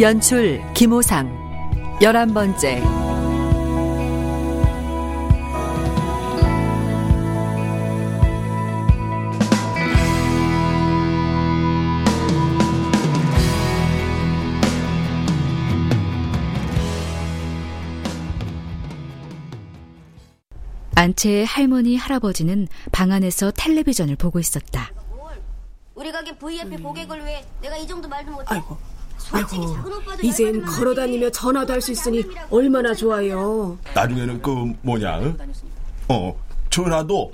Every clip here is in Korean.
연출 김호상 열한 번째 안채의 할머니 할아버지는 방 안에서 텔레비전을 보고 있었다. 우리 가게 VIP 고객을 위해 내가 이 정도 말도 못해. 아이고, 아이고, 이젠 걸어다니며 전화도 할 수 있으니 얼마나 좋아요. 나중에는 그 뭐냐, 응? 어, 전화도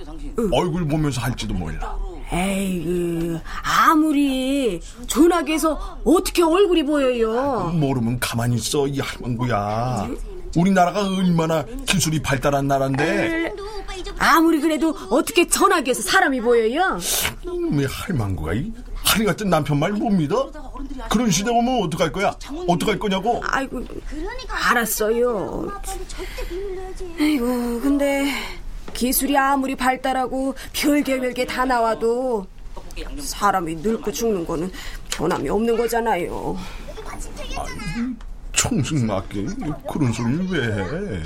얼굴 보면서 할지도 몰라. 에이, 아무리 전화기에서 어떻게 얼굴이 보여요? 모르면 가만히 있어, 이 할망구야. 우리나라가 얼마나 기술이 발달한 나라인데, 아무리 그래도 어떻게 전화기에서 사람이 보여요? 이 할망구가 이 하리 같은 남편 말 못 믿어? 그런 시대 오면 어떡할 거야? 어떡할 거냐고? 아이고, 알았어요. 아이고, 근데 기술이 아무리 발달하고 별게 별게 다 나와도 사람이 늙고 죽는 거는 변함이 없는 거잖아요. 총승 맞게 그런 소리를 왜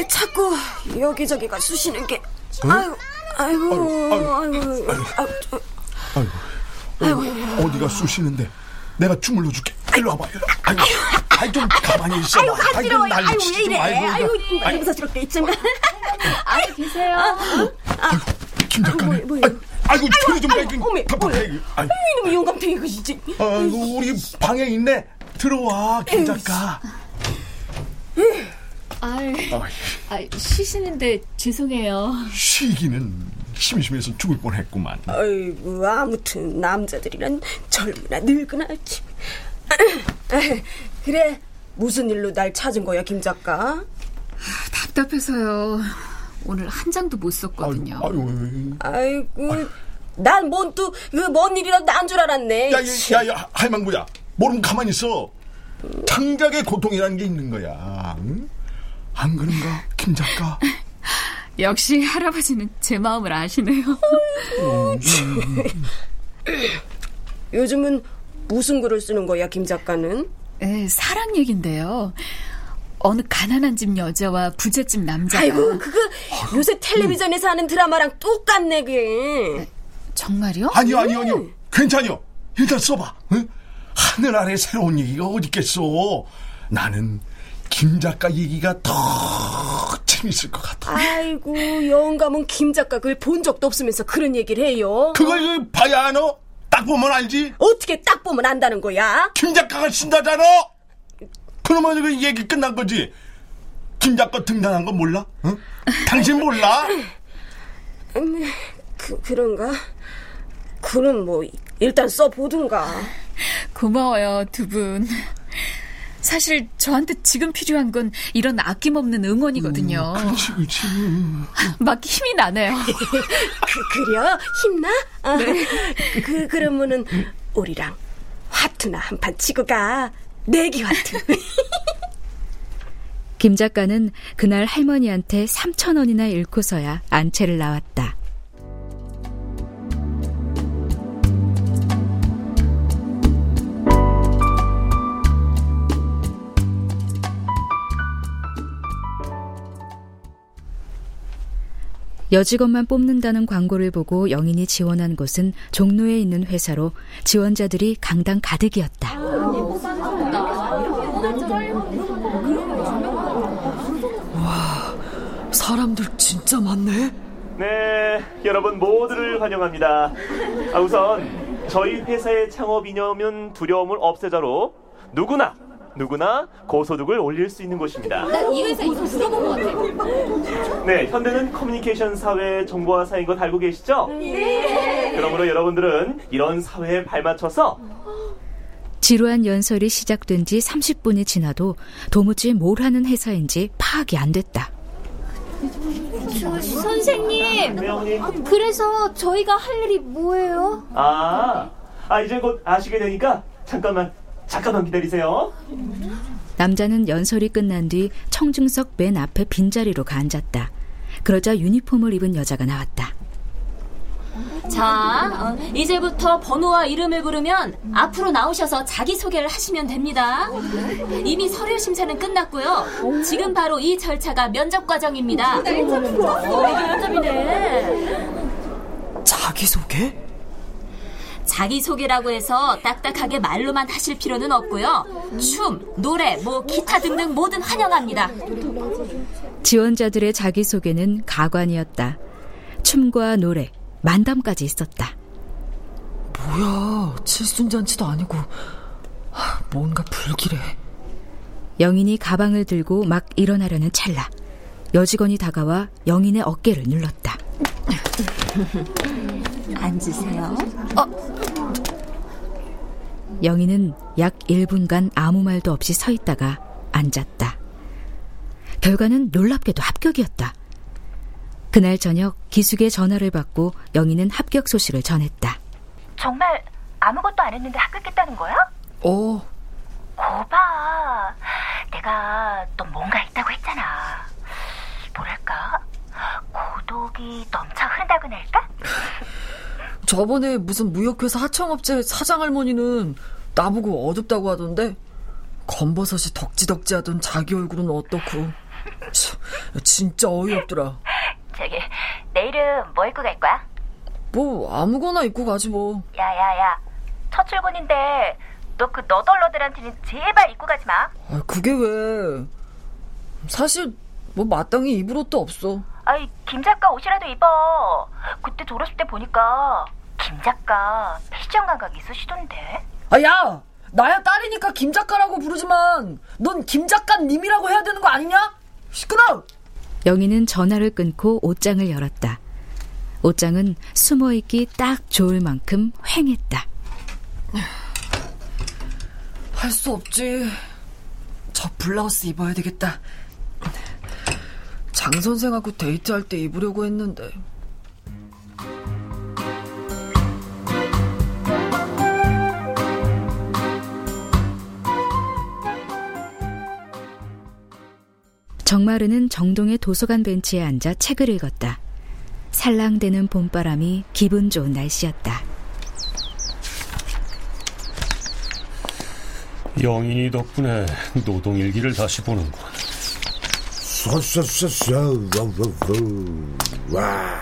해? 자꾸 여기저기가 쑤시는 게 아이고 아이고 아이고 아이고 아이고, 어, 어디가 쑤시는데 내가 주물러 줄게. 일로 와봐. 일로. 아이고, 아이 좀 가만히 있어. 아이고 간지러워요. 난리 아이고 치지 왜 이래? 마. 아이고, 아이고 아이고, 무서스럽게 있지만 안에 계세요. 아이고, 김 작가네. 뭐? 아이고, 아이고, 저리 좀 가. 아이고, 어메, 답답해. 아이고, 이놈의 용감탱이 그 진짜. 아이고, 우리 방에 있네. 들어와, 김 작가. 아이, 아이, 아이, 쉬시는데 죄송해요. 쉬기는 심심해서 죽을 뻔했구만. 아이고 아무튼 남자들이란 젊으나 늙으나 참. 그래 무슨 일로 날 찾은 거야 김 작가? 답답해서요. 오늘 한 장도 못 썼거든요. 아이고, 아이고 난 뭔 또 그 뭔 일이라도 난 줄 알았네. 야, 야, 야, 야, 할망구야. 모르면 가만히 있어. 창작의 고통이라는 게 있는 거야. 응? 안 그런가, 김 작가? 역시 할아버지는 제 마음을 아시네요. 요즘은 무슨 글을 쓰는 거야 김 작가는? 네, 사랑 얘긴데요. 어느 가난한 집 여자와 부잣집 남자가 아이고 그거 요새 텔레비전에서 하는 드라마랑 똑같네 그게. 정말요? 아니요, 아니요, 아니요. 괜찮요. 일단 써봐. 응? 하늘 아래 새로운 얘기가 어디 있겠어. 나는 김 작가 얘기가 더 재밌을 것 같아. 아이고 영감은 김 작가 글본 적도 없으면서 그런 얘기를 해요. 그걸 봐야 하나? 딱 보면 알지? 어떻게 딱 보면 안다는 거야? 김 작가가 쓴다잖아. 그러면 그 얘기 끝난 거지. 김 작가 등단한 거 몰라? 응? 당신 몰라? 그 그런가? 그럼 뭐 일단 써 보든가. 고마워요, 두 분. 사실 저한테 지금 필요한 건 이런 아낌없는 응원이거든요. 그렇지, 그렇지. 막 힘이 나네요. 그 그려 힘나? 아, 그 그러면은 우리랑 화투나 한 판 치고 가. 내기 화투. 김 작가는 그날 할머니한테 3천 원이나 잃고서야 안채를 나왔다. 여직원만 뽑는다는 광고를 보고 영인이 지원한 곳은 종로에 있는 회사로 지원자들이 강당 가득이었다. 사람들 진짜 많네. 네, 여러분 모두를 환영합니다. 아, 우선 저희 회사의 창업 이념은 두려움을 없애자로 누구나 누구나 고소득을 올릴 수 있는 곳입니다. 이 회사 이거 들어본 것 같아. 네, 현대는 커뮤니케이션 사회 정보화 사회인 것 알고 계시죠? 네. 그러므로 여러분들은 이런 사회에 발맞춰서 지루한 연설이 시작된 지 30분이 지나도 도무지 뭘 하는 회사인지 파악이 안 됐다. 선생님, 그래서 저희가 할 일이 뭐예요? 아, 아 이제 곧 아시게 되니까 잠깐만 잠깐만 기다리세요. 남자는 연설이 끝난 뒤 청중석 맨 앞에 빈자리로 가 앉았다. 그러자 유니폼을 입은 여자가 나왔다. 자, 어, 이제부터 번호와 이름을 부르면 앞으로 나오셔서 자기소개를 하시면 됩니다. 이미 서류 심사는 끝났고요. 지금 바로 이 절차가 면접 과정입니다. 어, 면접이네. 자기소개? 자기소개라고 해서 딱딱하게 말로만 하실 필요는 없고요. 춤, 노래, 뭐 기타 등등 뭐든 환영합니다. 지원자들의 자기소개는 가관이었다. 춤과 노래, 만담까지 있었다. 뭐야, 칠순잔치도 아니고 하, 뭔가 불길해. 영인이 가방을 들고 막 일어나려는 찰나 여직원이 다가와 영인의 어깨를 눌렀다. 앉으세요. 영희는 약 1분간 아무 말도 없이 서 있다가 앉았다. 결과는 놀랍게도 합격이었다. 그날 저녁 기숙의 전화를 받고 영희는 합격 소식을 전했다. 정말 아무것도 안 했는데 합격했다는 거야? 어, 거봐. 내가 또 뭔가 있다고 했잖아. 뭐랄까? 고독이 넘쳐 흐른다고나 할까? 저번에 무슨 무역회사 하청업체 사장 할머니는 나보고 어둡다고 하던데 검버섯이 덕지덕지 하던 자기 얼굴은 어떻고 참, 진짜 어이없더라. 저기, 내일은 뭐 입고 갈 거야? 뭐 아무거나 입고 가지 뭐. 야야야, 첫 출근인데 너 그 너덜너덜한 티는 제발 입고 가지 마. 아, 그게 왜? 사실 뭐 마땅히 입을 옷도 없어. 아이, 김 작가 옷이라도 입어. 그때 졸업식 때 보니까 김 작가 패션 감각 있으시던데. 아, 야! 나야 딸이니까 김 작가라고 부르지만 넌 김 작가님이라고 해야 되는 거 아니냐? 시끄러! 영희는 전화를 끊고 옷장을 열었다. 옷장은 숨어있기 딱 좋을 만큼 휑했다. 할 수 없지. 저 블라우스 입어야 되겠다. 장 선생하고 데이트할 때 입으려고 했는데. 정마르는 정동의 도서관 벤치에 앉아 책을 읽었다. 살랑대는 봄바람이 기분 좋은 날씨였다. 영인이 덕분에 노동일기를 다시 보는군. 쏘쏘쏘쏘 와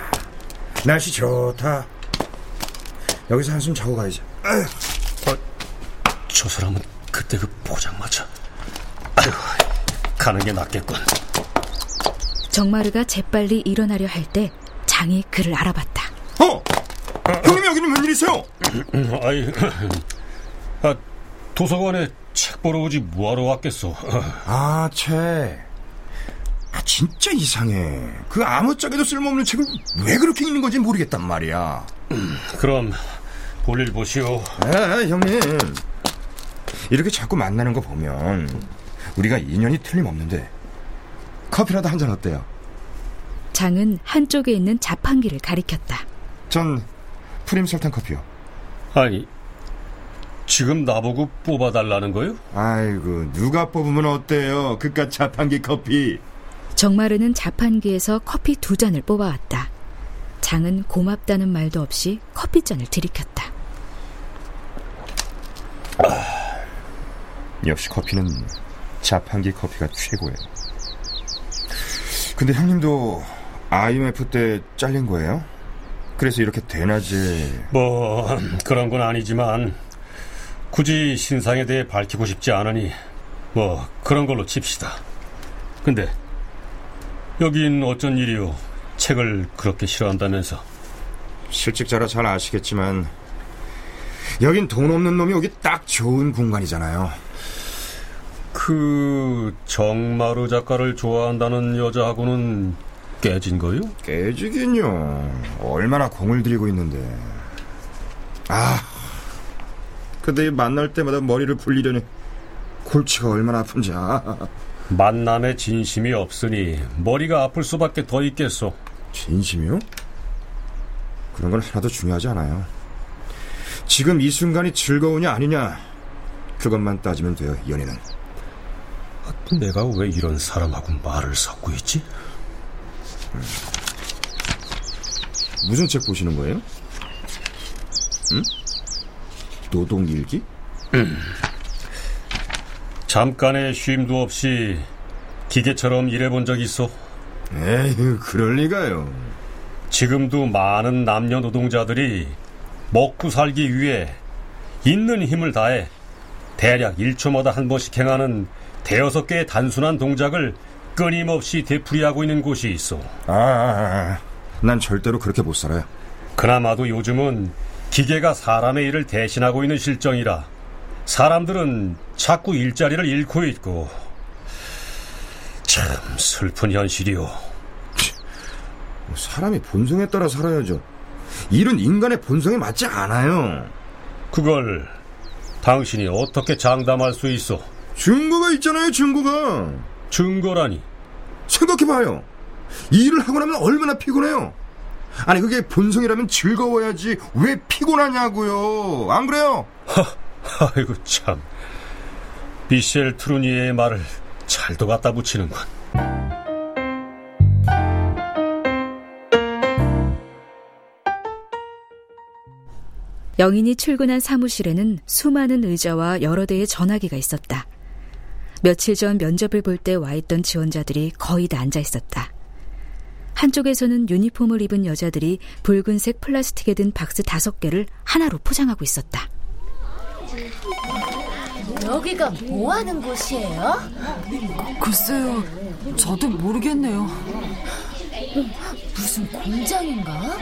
날씨 좋다 여기서 한숨 자고 가야지 어, 저 사람은 그때 그 가는 게 낫겠군. 정마르가 재빨리 일어나려 할 때 장이 그를 알아봤다. 어 형님 여기는 웬일이세요 아이, 아, 도서관에 책 보러 오지 뭐하러 왔겠어. 아 책 아, 진짜 이상해 그 아무짝에도 쓸모없는 책을 왜 그렇게 읽는 건지 모르겠단 말이야 그럼 볼일 보시오. 에 형님 이렇게 자꾸 만나는 거 보면 우리가 인연이 틀림없는데 커피라도 한 잔 어때요? 장은 한쪽에 있는 자판기를 가리켰다. 전 프림 설탕 커피요 아니, 지금 나보고 뽑아달라는 거요? 아이고 누가 뽑으면 어때요 그깟 자판기 커피 정마르는 자판기에서 커피 두 잔을 뽑아왔다. 장은 고맙다는 말도 없이 커피잔을 들이켰다. 역시 커피는 자판기 커피가 최고예요. 근데 형님도 IMF 때 잘린 거예요? 그래서 이렇게 대낮에 뭐, 그런 건 아니지만, 굳이 신상에 대해 밝히고 싶지 않으니, 뭐, 그런 걸로 칩시다. 근데, 여긴 어쩐 일이오? 책을 그렇게 싫어한다면서. 실직자라 잘 아시겠지만 여긴 돈 없는 놈이 오기 딱 좋은 공간이잖아요. 그, 정마루 작가를 좋아한다는 여자하고는 깨진 거요? 깨지긴요. 얼마나 공을 들이고 있는데. 아, 근데 만날 때마다 머리를 굴리려니 골치가 얼마나 아픈지 아. 만남에 진심이 없으니 머리가 아플 수밖에 더 있겠소. 진심이요? 그런 건 하나도 중요하지 않아요. 지금 이 순간이 즐거우냐 아니냐 그것만 따지면 돼요 연인은. 내가 왜 이런 사람하고 말을 섞고 있지? 음. 무슨 책 보시는 거예요? 응? 노동일기? 음. 잠깐의 쉼도 없이 기계처럼 일해본 적 있어? 에휴, 그럴 리가요. 지금도 많은 남녀 노동자들이 먹고 살기 위해 있는 힘을 다해 대략 1초마다 한 번씩 행하는 대여섯 개의 단순한 동작을 끊임없이 되풀이하고 있는 곳이 있어. 아, 아, 아, 난 절대로 그렇게 못 살아요. 그나마도 요즘은 기계가 사람의 일을 대신하고 있는 실정이라 사람들은 자꾸 일자리를 잃고 있고 참 슬픈 현실이오. 사람이 본성에 따라 살아야죠. 일은 인간의 본성에 맞지 않아요. 그걸 당신이 어떻게 장담할 수 있어? 증거가 있잖아요, 증거가. 증거라니? 생각해봐요. 일을 하고 나면 얼마나 피곤해요. 아니 그게 본성이라면 즐거워야지 왜 피곤하냐고요. 안 그래요? 하, 아이고 참. 비셸 트루니에의 말을 잘도 갖다 붙이는군. 영인이 출근한 사무실에는 수많은 의자와 여러 대의 전화기가 있었다. 며칠 전 면접을 볼 때 와 있던 지원자들이 거의 다 앉아 있었다. 한쪽에서는 유니폼을 입은 여자들이 붉은색 플라스틱에 든 박스 다섯 개를 하나로 포장하고 있었다. 여기가 뭐 하는 곳이에요? 글쎄요, 저도 모르겠네요. 무슨 공장인가?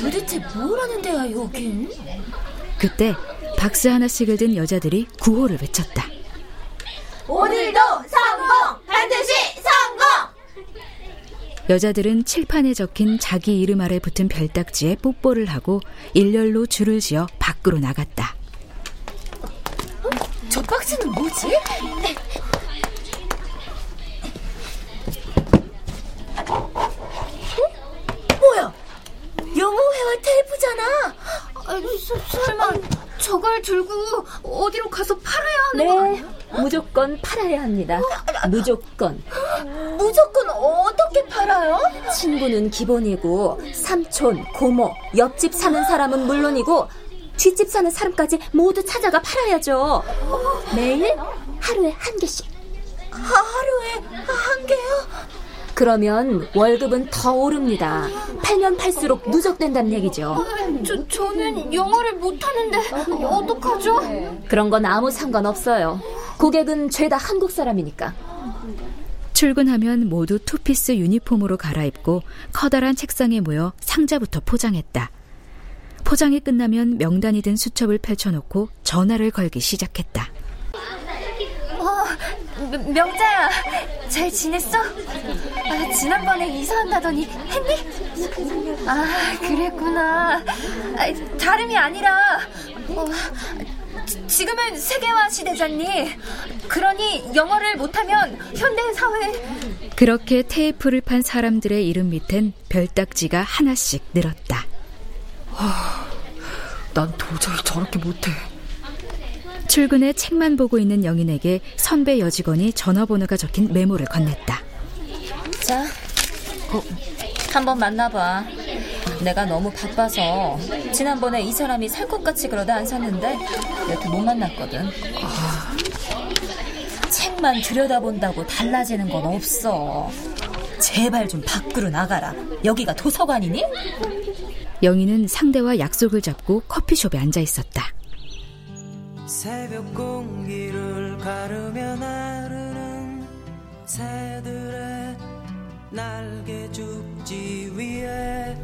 도대체 뭘 하는 데야, 여긴? 그때 박스 하나씩을 든 여자들이 구호를 외쳤다. 오늘도 성공! 반드시 성공! 여자들은 칠판에 적힌 자기 이름 아래 붙은 별딱지에 뽀뽀를 하고 일렬로 줄을 지어 밖으로 나갔다. 저 박스는 뭐지? 어? 뭐야? 영어회화 테이프잖아. 아니, 설마 저걸 들고 어디로 가서 팔아야 하는 네, 무조건 팔아야 합니다. 무조건. 무조건 어떻게 팔아요? 친구는 기본이고 삼촌, 고모, 옆집 사는 사람은 물론이고 뒷집 사는 사람까지 모두 찾아가 팔아야죠. 매일 하루에 한 개씩. 하루에 한 개요? 그러면 월급은 더 오릅니다. 팔면 팔수록 누적된다는 얘기죠. 저, 저는 영어를 못하는데 어떡하죠? 그런 건 아무 상관없어요. 고객은 죄다 한국 사람이니까. 출근하면 모두 투피스 유니폼으로 갈아입고 커다란 책상에 모여 상자부터 포장했다. 포장이 끝나면 명단이 든 수첩을 펼쳐놓고 전화를 걸기 시작했다. 어, 명자야, 잘 지냈어? 아, 지난번에 이사한다더니 했니? 아, 그랬구나. 아, 다름이 아니라 어, 지금은 세계화 시대잖니. 그러니 영어를 못하면 현대 사회 그렇게 테이프를 판 사람들의 이름 밑엔 별딱지가 하나씩 늘었다. 아, 난 도저히 저렇게 못해. 출근해 책만 보고 있는 영인에게 선배 여직원이 전화번호가 적힌 메모를 건넸다. 자, 어, 한번 만나봐. 내가 너무 바빠서 지난번에 이 사람이 살 것 같이 그러다 안 샀는데 여태 못 만났거든. 책만 들여다본다고 달라지는 건 없어. 제발 좀 밖으로 나가라. 여기가 도서관이니? 영희는 상대와 약속을 잡고 커피숍에 앉아 있었다. 새벽 공기를 가르며 나르는 새들의 날개 죽지 위에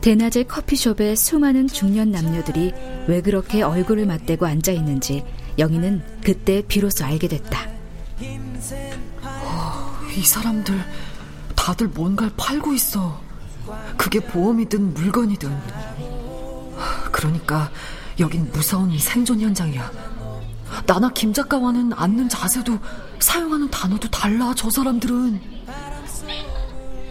대낮에 커피숍에 수많은 중년 남녀들이 왜 그렇게 얼굴을 맞대고 앉아 있는지 영희는 그때 비로소 알게 됐다. 어, 이 사람들 다들 뭔가를 팔고 있어. 그게 보험이든 물건이든. 그러니까 여긴 무서운 생존 현장이야. 나나 김 작가와는 앉는 자세도 사용하는 단어도 달라, 저 사람들은.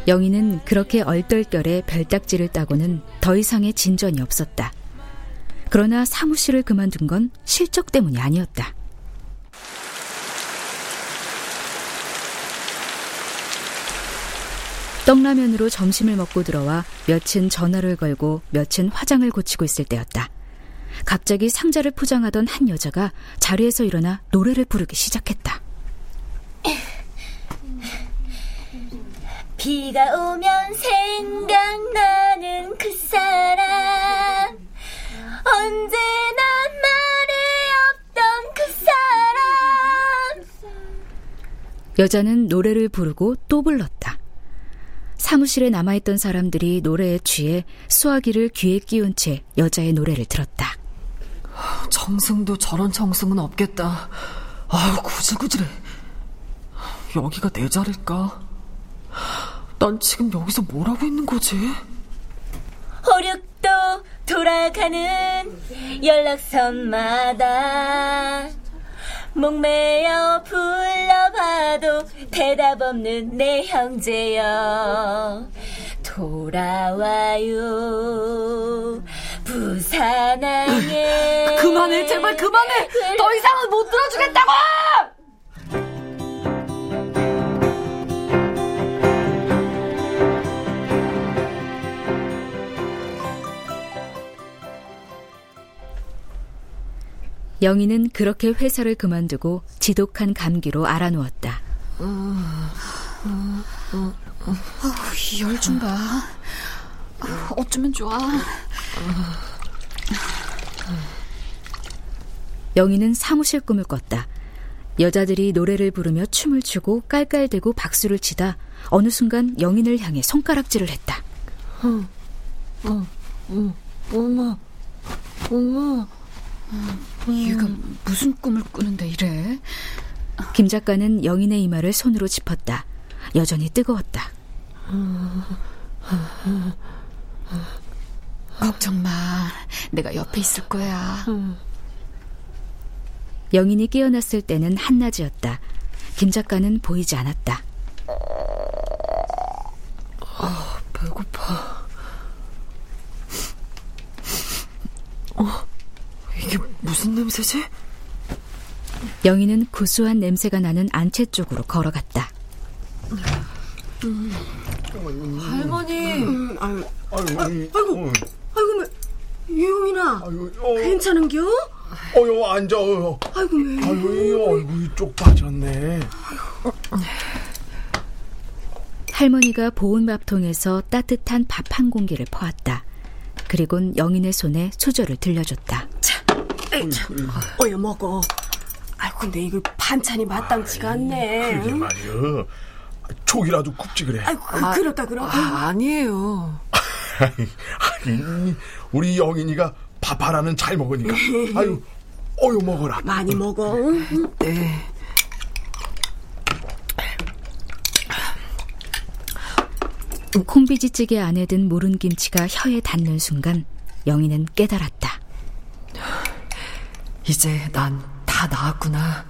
영희는 그렇게 얼떨결에 별딱지를 따고는 더 이상의 진전이 없었다. 그러나 사무실을 그만둔 건 실적 때문이 아니었다. 떡라면으로 점심을 먹고 들어와 며친 전화를 걸고 며친 화장을 고치고 있을 때였다. 갑자기 상자를 포장하던 한 여자가 자리에서 일어나 노래를 부르기 시작했다. 비가 오면 생각나는 그 사람 언제나 말이 없던 그 사람 여자는 노래를 부르고 또 불렀다. 사무실에 남아있던 사람들이 노래에 취해 수화기를 귀에 끼운 채 여자의 노래를 들었다. 정승도 저런 정승은 없겠다. 아유, 구질구질해. 여기가 내 자리일까? 난 지금 여기서 뭘 하고 있는 거지? 호륙도 돌아가는 연락선마다 목매여 불러봐도 대답 없는 내 형제여. 돌아와요 부산항에. 그만해 제발 그만해! 더 이상은 못 들어주겠다고 영희는 그렇게 회사를 그만두고 지독한 감기로 알아누웠다. 열좀 봐. 어쩌면 좋아. 영희는 사무실 꿈을 꿨다. 여자들이 노래를 부르며 춤을 추고 깔깔대고 박수를 치다 어느 순간 영인을 향해 손가락질을 했다. 어, 어, 어, 엄마, 엄마. 얘가 무슨 꿈을 꾸는데 이래? 김 작가는 영인의 이마를 손으로 짚었다. 여전히 뜨거웠다. 걱정 마. 내가 옆에 있을 거야. 영인이 깨어났을 때는 한낮이었다. 김 작가는 보이지 않았다. 아, 배고파. 어, 이게 무슨 냄새지? 영희는 구수한 냄새가 나는 안채 쪽으로 걸어갔다. 음. 할머니. 음, 아유, 아유, 아이고, 아이고, 유용이나. 괜찮은겨? 어여 앉아. 어여. 아이고 왜? 아이고 얼굴이 쪽 빠졌네. 할머니가 보온 밥통에서 따뜻한 밥 한 공기를 퍼왔다. 그리곤 영인의 손에 수저를 들려줬다. 자, 어여 먹어. 아이 근데 이거 반찬이 마땅치가 않네. 그게 말이야. 족이라도 굽지 그래. 아이고 그, 그럴까 그럴까. 아, 아니에요. 아니, 우리 영인이가 밥 하나는 잘 먹으니까. 아유, 어유 먹어라. 많이 먹어. 네. 콩비지찌개 안에 든 무른 김치가 혀에 닿는 순간 영희는 깨달았다. 이제 난 다 나았구나.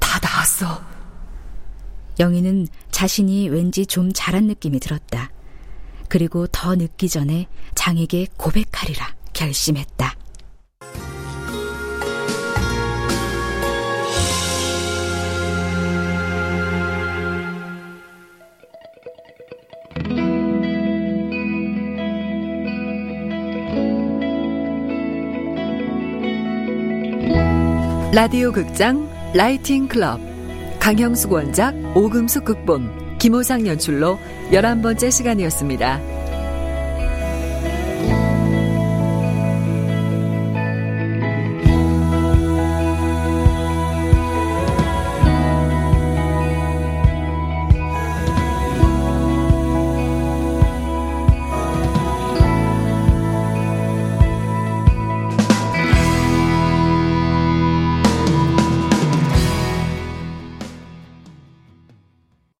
다 나았어. 영희는 자신이 왠지 좀 잘한 느낌이 들었다. 그리고 더 늦기 전에 장에게 고백하리라 결심했다. 라디오 극장 라이팅 클럽 강형숙 원작 오금숙 극본 김호상 연출로 11번째 시간이었습니다.